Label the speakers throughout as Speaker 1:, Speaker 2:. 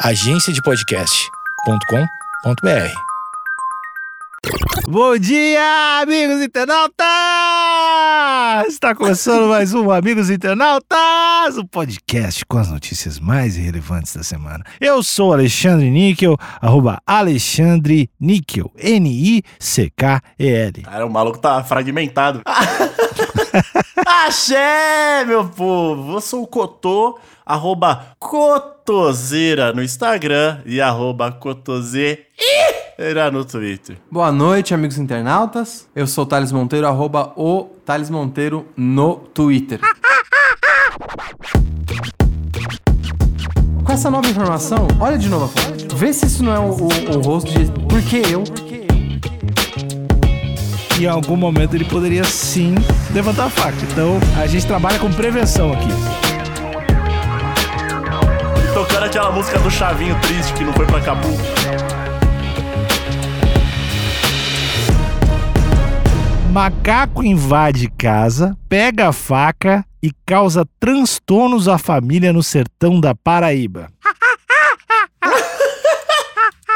Speaker 1: agenciadepodcast.com.br.
Speaker 2: Bom dia, amigos internautas! Está começando mais um Amigos Internautas, o podcast com as notícias mais relevantes da semana. Eu sou Alexandre Níquel, arroba Alexandre Níquel, N-I-C-K-E-L.
Speaker 3: Cara, o maluco tá fragmentado. Axé, meu povo! Eu sou o Cotô, arroba Cotoseira no Instagram e arroba Cotoseira no Twitter.
Speaker 4: Boa noite, amigos internautas. Eu sou o Thales Monteiro, arroba o Thales Monteiro no Twitter. Com essa nova informação, olha de novo a foto. Vê se isso não é o, o, o rosto de. Por que eu?
Speaker 2: E em algum momento ele poderia sim levantar a faca. Então a gente trabalha com prevenção aqui.
Speaker 3: E tocando aquela música do Chavinho triste que não foi pra Cabu.
Speaker 2: Macaco invade casa, pega a faca e causa transtornos à família no sertão da Paraíba.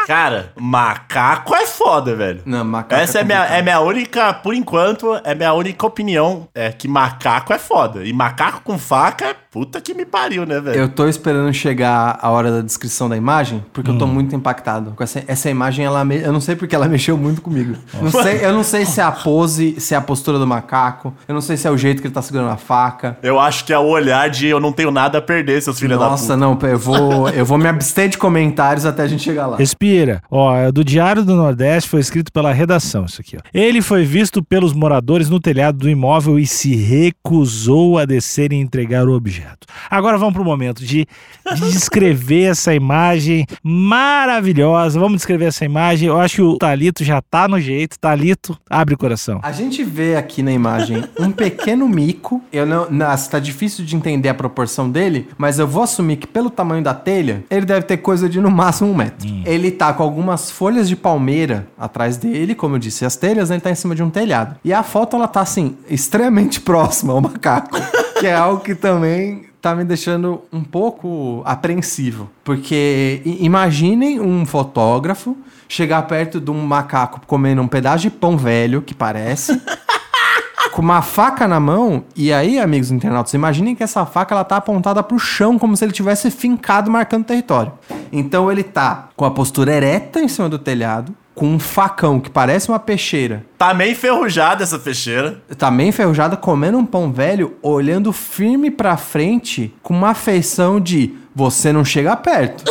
Speaker 3: Cara, macaco é foda, velho.
Speaker 4: Não, macaco
Speaker 3: Essa é minha, é minha única, por enquanto, é minha única opinião. É que macaco é foda. E macaco com faca é puta que me pariu, né, velho?
Speaker 4: Eu tô esperando chegar a hora da descrição da imagem, porque eu tô muito impactado. Com essa, essa imagem, ela me- eu não sei porque ela mexeu muito comigo. Não sei, eu não sei se é a pose, se é a postura do macaco, eu não sei se é o jeito que ele tá segurando a faca.
Speaker 3: Eu acho que é o olhar de eu não tenho nada a perder, seus filhos da puta.
Speaker 4: Nossa, não, eu vou, eu vou me abster de comentários até a gente chegar lá.
Speaker 2: Respira. Ó, é do Diário do Nordeste, foi escrito pela redação isso aqui. Ó. Ele foi visto pelos moradores no telhado do imóvel e se recusou a descer e entregar o objeto. Agora vamos pro momento de, de descrever essa imagem maravilhosa. Vamos descrever essa imagem. Eu acho que o Talito já tá no jeito. Talito, abre o coração.
Speaker 4: A gente vê aqui na imagem um pequeno mico. Eu não, nossa, tá difícil de entender a proporção dele, mas eu vou assumir que pelo tamanho da telha, ele deve ter coisa de no máximo um metro. Ele tá com algumas folhas de palmeira atrás dele, como eu disse, as telhas, né, ele tá em cima de um telhado. E a foto ela tá assim extremamente próxima ao macaco, que é algo que também tá me deixando um pouco apreensivo. Porque imaginem um fotógrafo chegar perto de um macaco comendo um pedaço de pão velho, que parece, com uma faca na mão. E aí, amigos internautas, imaginem que essa faca ela tá apontada pro chão, como se ele tivesse fincado marcando território. Então ele tá com a postura ereta em cima do telhado, com um facão que parece uma peixeira
Speaker 3: Tá meio enferrujada essa fecheira.
Speaker 4: tá meio enferrujada, comendo um pão velho, olhando firme pra frente, com uma afeição de você não chega perto.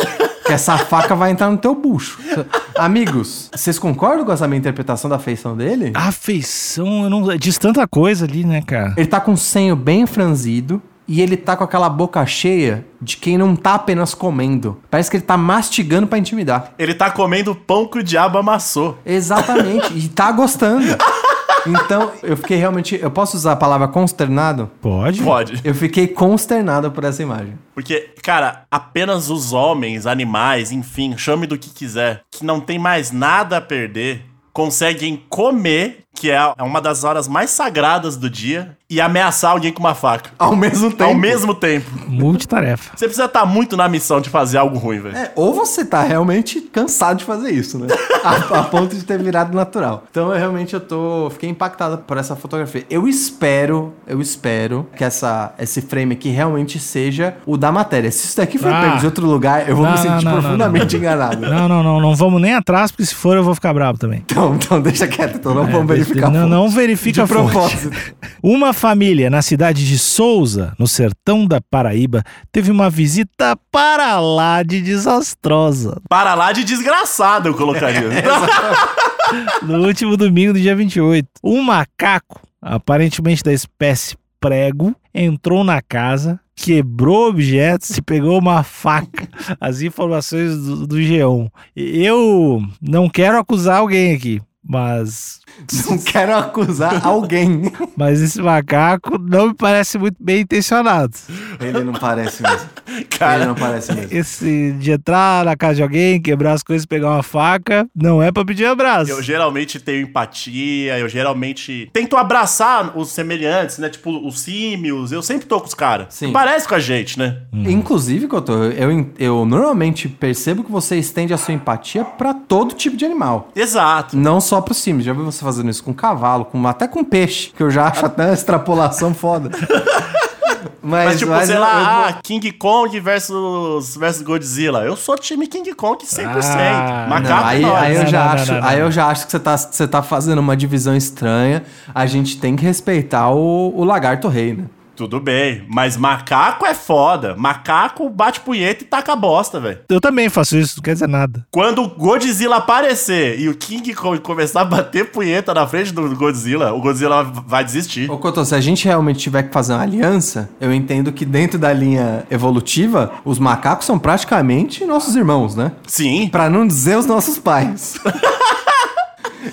Speaker 4: Que essa faca vai entrar no teu bucho. Amigos, vocês concordam com essa minha interpretação da afeição dele?
Speaker 2: A afeição, eu não, diz tanta coisa ali, né, cara?
Speaker 4: Ele tá com o senho bem franzido e ele tá com aquela boca cheia de quem não tá apenas comendo. Parece que ele tá mastigando pra intimidar.
Speaker 3: Ele tá comendo pão que o diabo amassou.
Speaker 4: Exatamente. e tá gostando. Então, eu fiquei realmente. Eu posso usar a palavra consternado?
Speaker 2: Pode?
Speaker 3: Pode.
Speaker 4: Eu fiquei consternado por essa imagem.
Speaker 3: Porque, cara, apenas os homens, animais, enfim, chame do que quiser, que não tem mais nada a perder, conseguem comer, que é uma das horas mais sagradas do dia, e ameaçar alguém com uma faca.
Speaker 4: Ao mesmo tempo.
Speaker 3: Ao mesmo tempo.
Speaker 2: Multitarefa.
Speaker 3: Você precisa estar muito na missão de fazer algo ruim, velho.
Speaker 4: É, ou você tá realmente cansado de fazer isso, né? a, a ponto de ter virado natural. Então, eu realmente eu tô. Fiquei impactado por essa fotografia. Eu espero, eu espero que essa, esse frame aqui realmente seja o da matéria. Se isso daqui for
Speaker 2: Ah.
Speaker 4: pego de outro lugar, eu vou
Speaker 2: Não,
Speaker 4: me sentir
Speaker 2: não, não,
Speaker 4: profundamente enganado.
Speaker 2: Não, não, não, não vamos nem atrás, porque se for eu vou ficar bravo também.
Speaker 4: Então, então deixa quieto, então não
Speaker 2: É,
Speaker 4: vamos verificar.
Speaker 2: Não, não verifica a fonte.
Speaker 4: propósito.
Speaker 2: Uma família na cidade de Souza, no sertão da Paraíba, teve uma visita para lá de desastrosa
Speaker 3: Para lá de desgraçado, eu colocaria.
Speaker 2: no último domingo do dia 28. Um macaco, aparentemente da espécie prego, entrou na casa, quebrou objetos e pegou uma faca. As informações do, do G1. Eu não quero acusar alguém aqui. Mas,
Speaker 4: Não quero acusar alguém.
Speaker 2: mas esse macaco não me parece muito bem intencionado.
Speaker 4: Ele não parece mesmo. Ele
Speaker 3: Cara,
Speaker 4: não parece mesmo.
Speaker 2: Esse de entrar na casa de alguém, quebrar as coisas, pegar uma faca, não é pra pedir abraço.
Speaker 3: eu geralmente tenho empatia, eu geralmente tento abraçar os semelhantes, né? Tipo, os símios, eu sempre tô com os caras.
Speaker 4: Sim.
Speaker 3: Parece com a gente, né?
Speaker 4: Inclusive, Cotô, eu, eu normalmente percebo que você estende a sua empatia pra todo tipo de animal.
Speaker 3: Exato.
Speaker 4: Não só pro Sims. Já vi você fazendo isso com cavalo, com, até com peixe, que eu já acho até uma extrapolação foda. Mas,
Speaker 3: Mas, tipo,
Speaker 4: mas
Speaker 3: sei
Speaker 4: eu-
Speaker 3: lá,
Speaker 4: eu
Speaker 3: ah, King Kong versus, versus Godzilla. Eu sou time King Kong 100%.
Speaker 2: Ah,
Speaker 3: Macaco
Speaker 4: Não, aí,
Speaker 3: nós.
Speaker 4: aí eu já
Speaker 2: não,
Speaker 4: acho,
Speaker 2: não, não,
Speaker 4: aí eu já acho que você tá, você tá fazendo uma divisão estranha. A gente tem que respeitar o, o lagarto rei, né?
Speaker 3: Tudo bem, mas macaco é foda. Macaco bate punheta e taca bosta, velho.
Speaker 2: Eu também faço isso, não quer dizer nada.
Speaker 3: Quando o Godzilla aparecer e o King Kong começar a bater punheta na frente do Godzilla, o Godzilla vai desistir.
Speaker 4: Ô, Cotô, se a gente realmente tiver que fazer uma aliança, eu entendo que dentro da linha evolutiva, os macacos são praticamente nossos irmãos, né?
Speaker 3: Sim.
Speaker 4: Pra não dizer os nossos pais.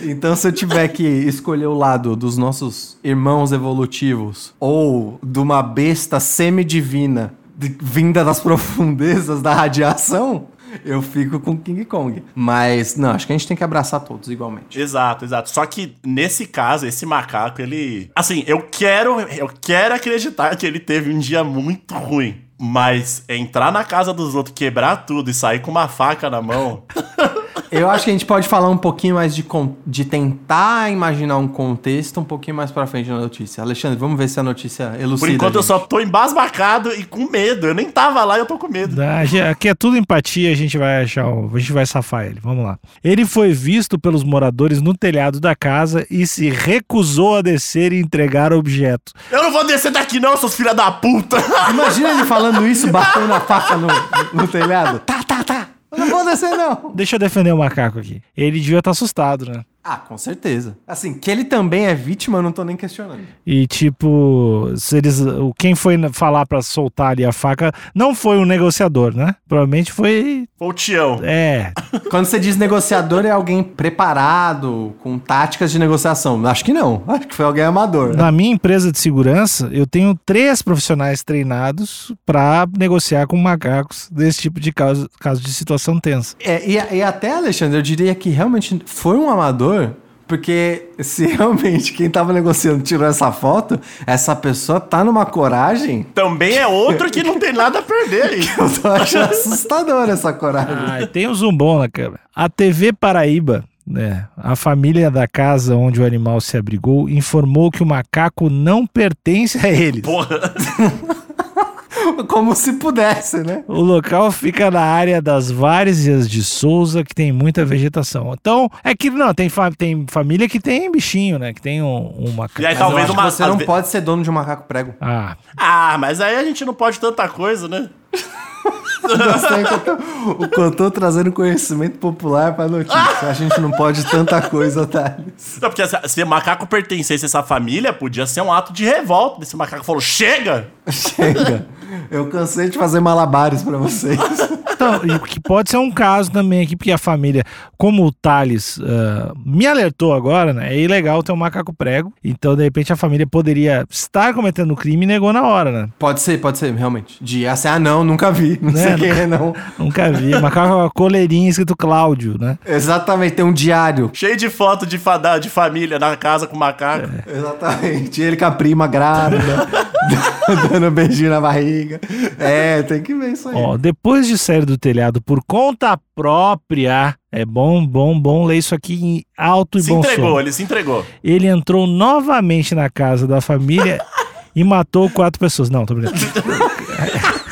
Speaker 4: então, se eu tiver que escolher o lado dos nossos irmãos evolutivos ou de uma besta semidivina vinda das profundezas da radiação, eu fico com King Kong. Mas, não, acho que a gente tem que abraçar todos igualmente.
Speaker 3: Exato, exato. Só que nesse caso, esse macaco, ele. Assim, eu quero. Eu quero acreditar que ele teve um dia muito ruim. Mas entrar na casa dos outros, quebrar tudo e sair com uma faca na mão.
Speaker 4: Eu acho que a gente pode falar um pouquinho mais de, de tentar imaginar um contexto um pouquinho mais pra frente na notícia. Alexandre, vamos ver se a notícia elucida.
Speaker 3: Por enquanto eu só tô embasbacado e com medo. Eu nem tava lá e eu tô com medo.
Speaker 2: A gente- Aqui é tudo empatia, a gente vai achar, a gente vai safar ele. Vamos lá. Ele foi visto pelos moradores no telhado da casa e se recusou a descer e entregar o objeto.
Speaker 3: Eu não vou descer daqui, não, seus filha da puta!
Speaker 4: Imagina ele falando isso, batendo a faca no, no telhado. Tá, tá, tá. Eu não vou descer, não.
Speaker 2: Deixa eu defender o macaco aqui. Ele devia estar assustado, né?
Speaker 4: Ah, com certeza. Assim, que ele também é vítima, eu não tô nem questionando.
Speaker 2: E tipo, se eles, o- quem foi falar pra soltar ali a faca não foi um negociador, né? Provavelmente foi,
Speaker 3: Ô, Tião.
Speaker 2: é,
Speaker 4: Quando você diz negociador, é alguém preparado, com táticas de negociação. Acho que não. Acho que foi alguém amador.
Speaker 2: Na minha empresa de segurança, eu tenho três profissionais treinados para negociar com macacos desse tipo de caso, caso de situação tensa.
Speaker 4: É, e, e até, Alexandre, eu diria que realmente foi um amador, porque se realmente quem tava negociando tirou essa foto, essa pessoa tá numa coragem.
Speaker 3: Também é outro que não tem nada a perder aí.
Speaker 4: Eu tô achando assustador essa coragem.
Speaker 2: Ah, e tem o zumbom na câmera. A TV Paraíba, né, a família da casa onde o animal se abrigou, informou que o macaco não pertence a eles.
Speaker 3: Porra.
Speaker 4: Como se pudesse, né?
Speaker 2: O local fica na área das Várzeas de Souza, que tem muita vegetação. Então, é que não, tem, fa- tem família que tem bichinho, né? Que tem um, um macaco.
Speaker 3: E aí
Speaker 4: Mas
Speaker 3: talvez uma.
Speaker 4: você não
Speaker 3: ve-
Speaker 4: pode ser dono de um macaco prego.
Speaker 2: Ah,
Speaker 3: Ah, mas aí a gente não pode tanta coisa, né?
Speaker 4: Gostei que eu tô- o eu tô trazendo conhecimento popular pra notícia. A gente não pode tanta coisa, Thales.
Speaker 3: Não, porque se, se o macaco pertencesse a essa família, podia ser um ato de revolta. Desse macaco falou: chega!
Speaker 4: Chega. Eu cansei de fazer malabares pra vocês.
Speaker 2: Então, e que pode ser um caso também aqui, porque a família, como o Thales ah, me alertou agora, né? É ilegal ter um macaco prego. Então, de repente, a família poderia estar cometendo crime e negou na hora, né?
Speaker 4: Pode ser, pode ser, realmente. De assim, ah, não, nunca vi. Não
Speaker 2: Né?
Speaker 4: Sei quem é, não.
Speaker 2: Nunca vi. Macaco com a coleirinha escrito Cláudio, né?
Speaker 4: Exatamente, tem um diário.
Speaker 3: Cheio de foto de, fada, de família na casa com macaco.
Speaker 4: Exatamente. Ele com a prima grávida, dando beijinho na barriga. É, tem que ver isso aí.
Speaker 2: Ó, depois de sair do telhado por conta própria, é bom, bom, bom ler isso aqui em alto e
Speaker 3: Se
Speaker 2: bom
Speaker 3: entregou,
Speaker 2: som.
Speaker 3: ele se entregou.
Speaker 2: Ele entrou novamente na casa da família e matou quatro pessoas. Não, tô brincando.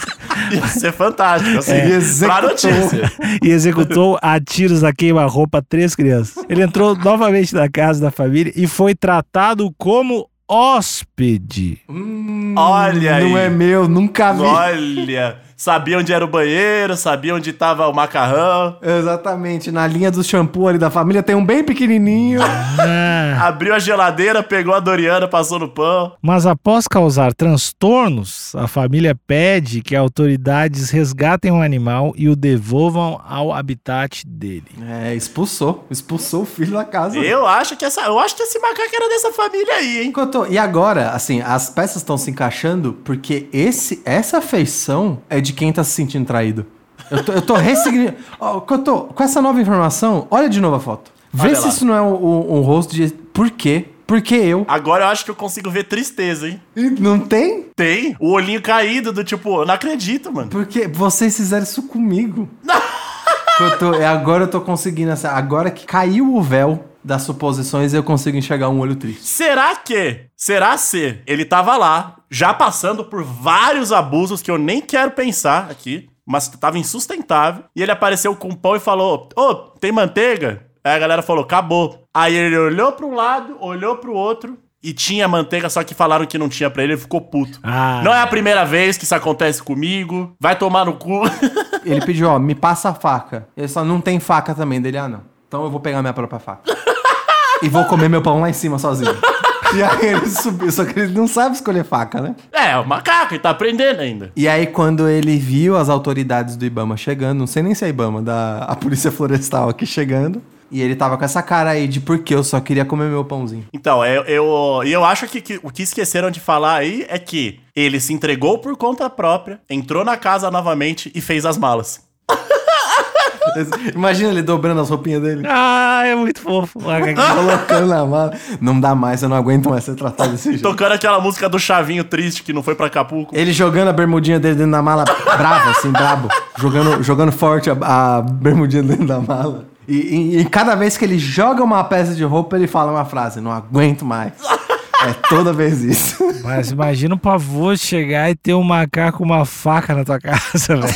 Speaker 3: Ia ser fantástico, assim.
Speaker 4: E
Speaker 3: Pra
Speaker 4: executou.
Speaker 3: notícia.
Speaker 2: e executou a tiros a queima-roupa três crianças. Ele entrou novamente na casa da família e foi tratado como hóspede.
Speaker 4: Hum,
Speaker 3: Olha
Speaker 4: Não
Speaker 3: aí.
Speaker 4: é meu, nunca vi.
Speaker 3: Olha, Sabia onde era o banheiro, sabia onde tava o macarrão.
Speaker 4: Exatamente. Na linha do shampoo ali da família tem um bem pequenininho.
Speaker 2: Ah,
Speaker 3: Abriu a geladeira, pegou a Doriana, passou no pão.
Speaker 2: mas após causar transtornos, a família pede que autoridades resgatem o animal e o devolvam ao habitat dele.
Speaker 4: É, expulsou. Expulsou o filho da casa.
Speaker 3: Eu acho que essa, eu acho que esse macaco era dessa família aí, hein?
Speaker 4: Cotô, e agora, assim, as peças estão se encaixando porque esse, essa feição é de quem tá se sentindo traído. Eu tô, eu tô ressignificando. Cotô, com essa nova informação, olha de novo a foto. Vê
Speaker 3: Olha
Speaker 4: se
Speaker 3: lá.
Speaker 4: isso não é um, um- rosto de. Por quê? Por que eu?
Speaker 3: Agora eu acho que eu consigo ver tristeza, hein?
Speaker 4: Não tem?
Speaker 3: Tem o olhinho caído do tipo, eu não acredito, mano.
Speaker 4: Porque vocês fizeram isso comigo. Cotô, é agora eu tô conseguindo essa. Agora que caiu o véu das suposições, eu consigo enxergar um olho triste.
Speaker 3: Será que, será se ele tava lá, já passando por vários abusos que eu nem quero pensar aqui, mas tava insustentável, e ele apareceu com pão e falou: Ô, tem manteiga? Aí a galera falou: acabou. Aí ele olhou pra um lado, olhou pro outro. E tinha manteiga, só que falaram que não tinha pra ele, ele ficou puto.
Speaker 2: Ah.
Speaker 3: Não é a primeira vez que isso acontece comigo. Vai tomar no cu.
Speaker 4: Ele pediu, ó, me passa a faca. Ele só não tem faca também dele, ah, não. Então eu vou pegar minha própria faca. E vou comer meu pão lá em cima sozinho. E aí ele subiu, só que ele não sabe escolher faca, né?
Speaker 3: é, o macaco, ele tá aprendendo ainda.
Speaker 4: E aí, quando ele viu as autoridades do Ibama chegando, não sei nem se é Ibama, da a Polícia Florestal aqui chegando, e ele tava com essa cara aí de porque eu só queria comer meu pãozinho.
Speaker 3: Então, eu, eu, e eu acho que, que o que esqueceram de falar aí é que ele se entregou por conta própria, entrou na casa novamente e fez as malas.
Speaker 4: Imagina ele dobrando as roupinhas dele.
Speaker 2: Ah, é muito fofo.
Speaker 4: Colocando na mala. Não dá mais, eu não aguento mais ser tratado desse jeito.
Speaker 3: Tocando aquela música do Chavinho triste que não foi pra Acapulco.
Speaker 4: Ele jogando a bermudinha dele dentro da mala, bravo, assim, brabo. Jogando, jogando forte a, a bermudinha dentro da mala. E, e- e cada vez que ele joga uma peça de roupa, ele fala uma frase: Não aguento mais. É toda vez isso.
Speaker 2: Mas imagina o pavor de chegar e ter um macaco com uma faca na tua casa, velho.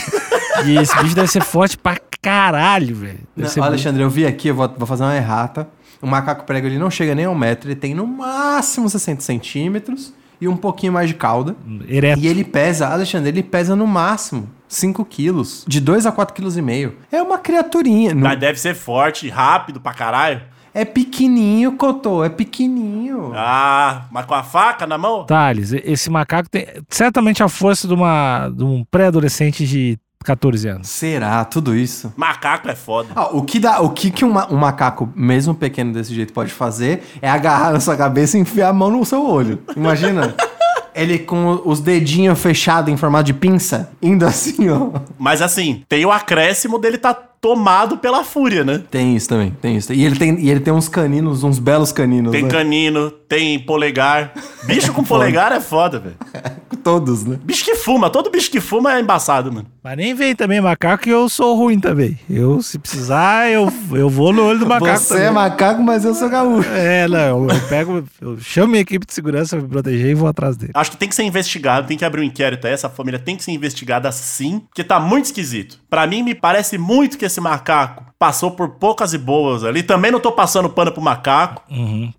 Speaker 2: E esse bicho deve ser forte pra caralho, velho.
Speaker 4: Não, Alexandre, eu vi aqui, eu vou, vou fazer uma errata. O macaco prego ele não chega nem a um metro, ele tem no máximo 60 centímetros e um pouquinho mais de cauda.
Speaker 2: ereto.
Speaker 4: E ele pesa, Alexandre, ele pesa no máximo 5 quilos. De 2 a 4 quilos e meio. É uma criaturinha. não-
Speaker 3: Mas deve ser forte, rápido pra caralho.
Speaker 4: É pequenininho, Cotô, é pequenininho.
Speaker 3: Ah, mas com a faca na mão?
Speaker 2: Thales, esse macaco tem certamente a força de, uma, de um pré-adolescente de 14 anos.
Speaker 4: Será? Tudo isso?
Speaker 3: Macaco é foda.
Speaker 4: Ah, o que, dá, o que, que um, um macaco, mesmo pequeno desse jeito, pode fazer é agarrar na sua cabeça e enfiar a mão no seu olho. Imagina. Ele com os dedinhos fechados em formato de pinça, indo assim, ó.
Speaker 3: Mas assim, tem o acréscimo dele tá tomado pela fúria, né?
Speaker 4: Tem isso também, tem isso. E ele tem, e ele tem uns caninos, uns belos caninos,
Speaker 3: Tem
Speaker 4: né?
Speaker 3: canino, tem polegar. Bicho com polegar é foda, velho.
Speaker 4: Todos, né?
Speaker 3: Bicho que fuma, todo bicho que fuma é embaçado, mano.
Speaker 2: Mas nem vem também macaco que eu sou ruim também. Eu, se precisar, eu, eu vou no olho do macaco
Speaker 4: Você
Speaker 2: também.
Speaker 4: é macaco, mas eu sou gaúcho.
Speaker 2: É, não, eu pego, eu chamo minha equipe de segurança pra me proteger e vou atrás dele.
Speaker 3: Acho que tem que ser investigado, tem que abrir um inquérito aí. Essa família tem que ser investigada sim, porque tá muito esquisito. Pra mim, me parece muito que esse macaco passou por poucas e boas ali. Também não tô passando pano pro macaco,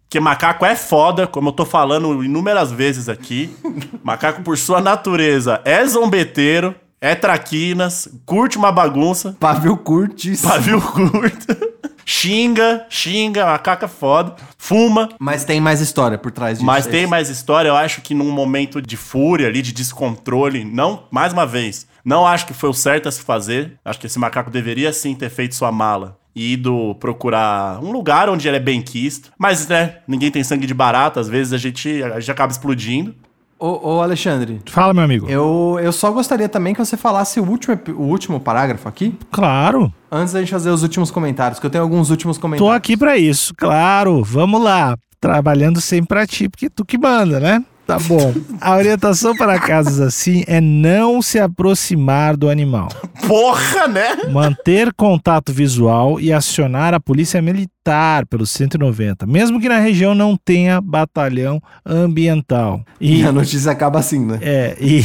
Speaker 3: porque macaco é foda, como eu tô falando inúmeras vezes aqui. macaco, por sua natureza, é zombeteiro, é traquinas, curte uma bagunça,
Speaker 4: Pavio curtíssimo.
Speaker 3: pavio curto. Xinga, xinga, macaco é foda, fuma,
Speaker 4: Mas tem mais história por trás disso.
Speaker 3: mas tem mais história, eu acho que num momento de fúria ali, de descontrole, não, mais uma vez, não acho que foi o certo a se fazer. Acho que esse macaco deveria sim ter feito sua mala e ido procurar um lugar onde ele é bem quisto. Mas, né, ninguém tem sangue de barata, às vezes a gente, a gente acaba explodindo.
Speaker 4: Ô, ô, Alexandre,
Speaker 2: Fala, meu amigo.
Speaker 4: eu, eu só gostaria também que você falasse o último, o último parágrafo aqui,
Speaker 2: Claro,
Speaker 4: antes da gente fazer os últimos comentários, que eu tenho alguns últimos
Speaker 2: tô
Speaker 4: comentários.
Speaker 2: aqui pra isso. Claro, vamos lá. Trabalhando sempre pra ti, porque tu que manda, né? Tá bom. A orientação para casos assim é não se aproximar do animal.
Speaker 3: Porra, né?
Speaker 2: Manter contato visual e acionar a polícia militar pelo 190, mesmo que na região não tenha batalhão ambiental.
Speaker 4: E
Speaker 2: E,
Speaker 4: a notícia acaba assim, né?
Speaker 2: é, e,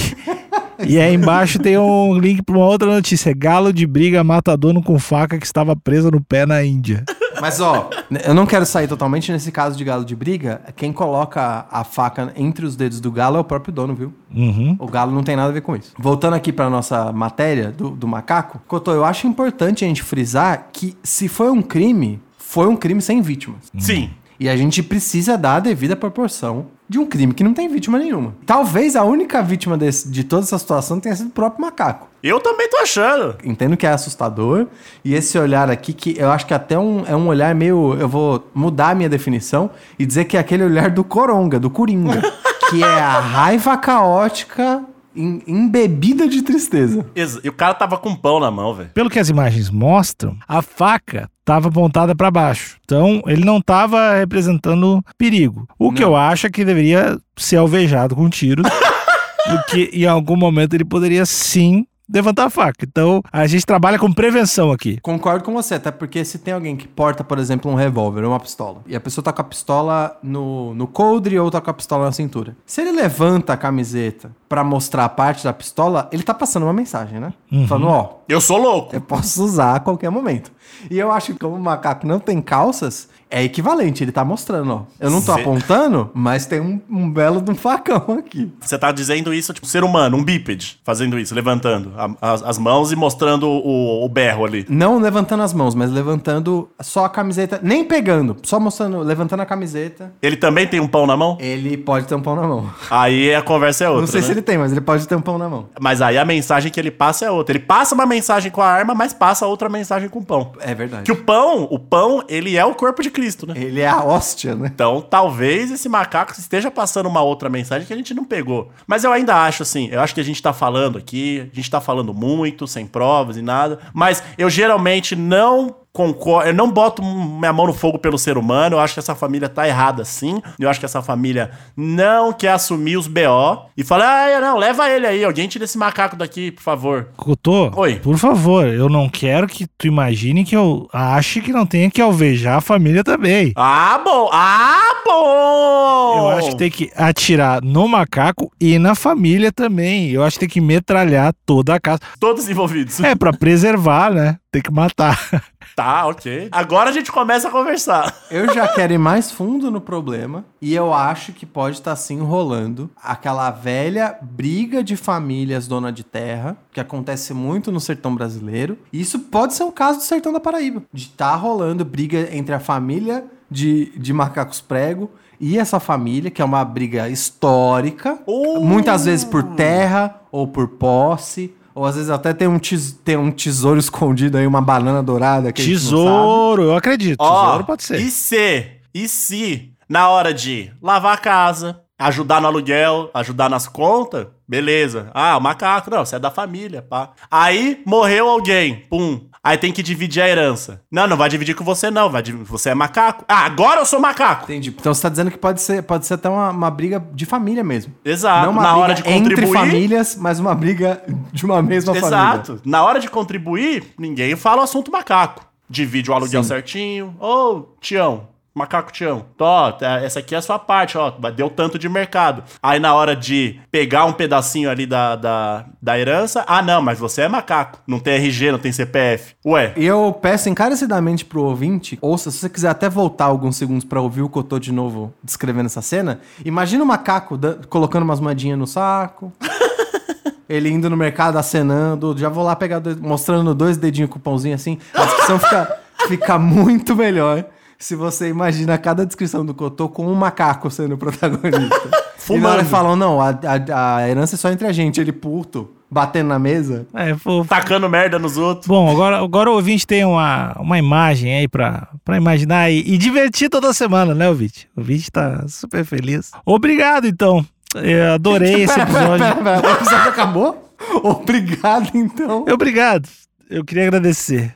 Speaker 2: e aí embaixo tem um link para uma outra notícia: galo de briga mata dono com faca que estava presa no pé na Índia.
Speaker 4: Mas, ó, eu não quero sair totalmente nesse caso de galo de briga. Quem coloca a faca entre os dedos do galo é o próprio dono, viu?
Speaker 2: Uhum.
Speaker 4: O galo não tem nada a ver com isso. Voltando aqui pra nossa matéria do, do macaco, Cotô, eu acho importante a gente frisar que se foi um crime, foi um crime sem vítimas.
Speaker 3: Sim.
Speaker 4: E a gente precisa dar a devida proporção de um crime que não tem vítima nenhuma. Talvez a única vítima desse- de toda essa situação tenha sido o próprio macaco.
Speaker 3: Eu também tô achando.
Speaker 4: Entendo que é assustador. E esse olhar aqui, que eu acho que até um, é um olhar meio. Eu vou mudar a minha definição e dizer que é aquele olhar do coronga, do coringa. que é a raiva caótica embebida de tristeza.
Speaker 3: E o cara tava com pão na mão, velho.
Speaker 2: Pelo que as imagens mostram, a faca estava apontada para baixo. Então, ele não estava representando perigo. O que eu acho é que deveria ser alvejado com tiros, porque em algum momento ele poderia sim levantar a faca. Então, a gente trabalha com prevenção aqui.
Speaker 4: Concordo com você, até porque se tem alguém que porta, por exemplo, um revólver ou uma pistola, e a pessoa tá com a pistola no, no coldre ou tá com a pistola na cintura. Se ele levanta a camiseta pra mostrar a parte da pistola, ele tá passando uma mensagem, né? Falando, ó,
Speaker 3: Eu sou louco.
Speaker 4: eu posso usar a qualquer momento. E eu acho que como o macaco não tem calças, é equivalente, ele tá mostrando, ó. Eu não tô
Speaker 3: Cê-
Speaker 4: apontando, mas tem um, um belo de um facão aqui.
Speaker 3: Você tá dizendo isso, tipo, ser humano, um bípede, fazendo isso, levantando a- as, as mãos e mostrando o, o berro ali.
Speaker 4: Não levantando as mãos, mas levantando só a camiseta, nem pegando, só mostrando, levantando a camiseta.
Speaker 3: Ele também tem um pão na mão?
Speaker 4: Ele pode ter um pão na mão.
Speaker 3: Aí a conversa é outra.
Speaker 4: não sei
Speaker 3: né?
Speaker 4: se ele tem, mas ele pode ter um pão na mão.
Speaker 3: Mas aí a mensagem que ele passa é outra. Ele passa uma mensagem com a arma, mas passa outra mensagem com o pão.
Speaker 4: É verdade.
Speaker 3: Que o pão, o pão, ele é o corpo de Cristo, né?
Speaker 4: Ele é a hóstia, né?
Speaker 3: Então, talvez esse macaco esteja passando uma outra mensagem que a gente não pegou. Mas eu ainda acho assim, eu acho que a gente tá falando aqui, a gente tá falando muito, sem provas e nada, mas eu geralmente não concordo, eu não boto minha mão no fogo pelo ser humano, eu acho que essa família tá errada sim, eu acho que essa família não quer assumir os BO e fala, ah, não, leva ele aí, alguém tira esse macaco daqui, por favor.
Speaker 2: Cotô,
Speaker 3: Oi.
Speaker 2: por favor, eu não quero que tu imagine que eu ache que não tenha que alvejar a família também.
Speaker 3: Ah, bom, ah, bom!
Speaker 2: Eu acho que tem que atirar no macaco e na família também. Eu acho que tem que metralhar toda a casa.
Speaker 3: Todos envolvidos.
Speaker 2: É, pra preservar, né? Tem que matar.
Speaker 3: Tá, ok. Agora a gente começa a conversar.
Speaker 4: Eu já quero ir mais fundo no problema e eu acho que pode estar se enrolando aquela velha briga de famílias dona de terra, que acontece muito no sertão brasileiro. E isso pode ser um caso do sertão da Paraíba, de estar rolando briga entre a família de, de macacos prego e essa família, que é uma briga histórica,
Speaker 3: Oh!
Speaker 4: muitas vezes por terra ou por posse. Ou às vezes até tem um, tes- tem um tesouro escondido aí, uma banana dourada. Que.
Speaker 2: Tesouro, eu acredito.
Speaker 3: Ó,
Speaker 2: Tesouro pode ser.
Speaker 3: E se, e se, na hora de lavar a casa, ajudar no aluguel, ajudar nas contas, beleza. Ah, o macaco, não, você é da família, pá. Aí morreu alguém, pum. Aí tem que dividir a herança. Não, não vai dividir com você, não. Vai, div- você é macaco. Ah, agora eu sou macaco.
Speaker 4: Entendi. Então você tá dizendo que pode ser, pode ser até uma, uma briga de família mesmo.
Speaker 3: Exato.
Speaker 4: Não uma
Speaker 3: na
Speaker 4: briga
Speaker 3: hora de
Speaker 4: entre
Speaker 3: contribuir.
Speaker 4: famílias, mas uma briga de uma mesma família.
Speaker 3: Exato. Na hora de contribuir, ninguém fala o assunto macaco. Divide o aluguel
Speaker 4: Sim.
Speaker 3: certinho. Ô, Tião, macaco Tião, tó, tá, essa aqui é a sua parte, ó, deu tanto de mercado. Aí na hora de pegar um pedacinho ali da, da, da herança, ah não, mas você é macaco, não tem RG, não tem CPF. Ué,
Speaker 4: eu peço encarecidamente pro ouvinte, ou se você quiser até voltar alguns segundos pra ouvir o Cotô de novo descrevendo essa cena, imagina o macaco colocando umas moedinhas no saco. Ele indo no mercado acenando, já vou lá pegar dois, mostrando dois dedinhos com o pãozinho assim. A descrição fica, fica muito melhor se você imagina cada descrição do Cotô com um macaco sendo o protagonista. E na hora falam, não, a, a, a herança é só entre a gente, ele puto, batendo na mesa.
Speaker 2: É, fofo.
Speaker 3: tacando merda nos outros.
Speaker 2: Bom, agora, agora o ouvinte tem uma, uma imagem aí pra, pra imaginar e, e divertir toda semana, né, ouvinte? O ouvinte tá super feliz. Obrigado, então. Eu adorei esse
Speaker 4: pera,
Speaker 2: episódio.
Speaker 4: pera, pera, O episódio acabou? Obrigado, então.
Speaker 2: Obrigado. Eu queria agradecer.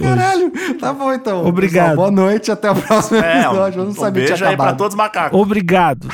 Speaker 4: Caralho. Tá bom, então.
Speaker 2: Obrigado.
Speaker 4: Pessoal, boa noite. Até o próximo
Speaker 3: É,
Speaker 4: episódio. Eu não
Speaker 3: um
Speaker 4: sabia que
Speaker 3: beijo
Speaker 4: tinha
Speaker 3: aí pra todos os macacos.
Speaker 2: Obrigado.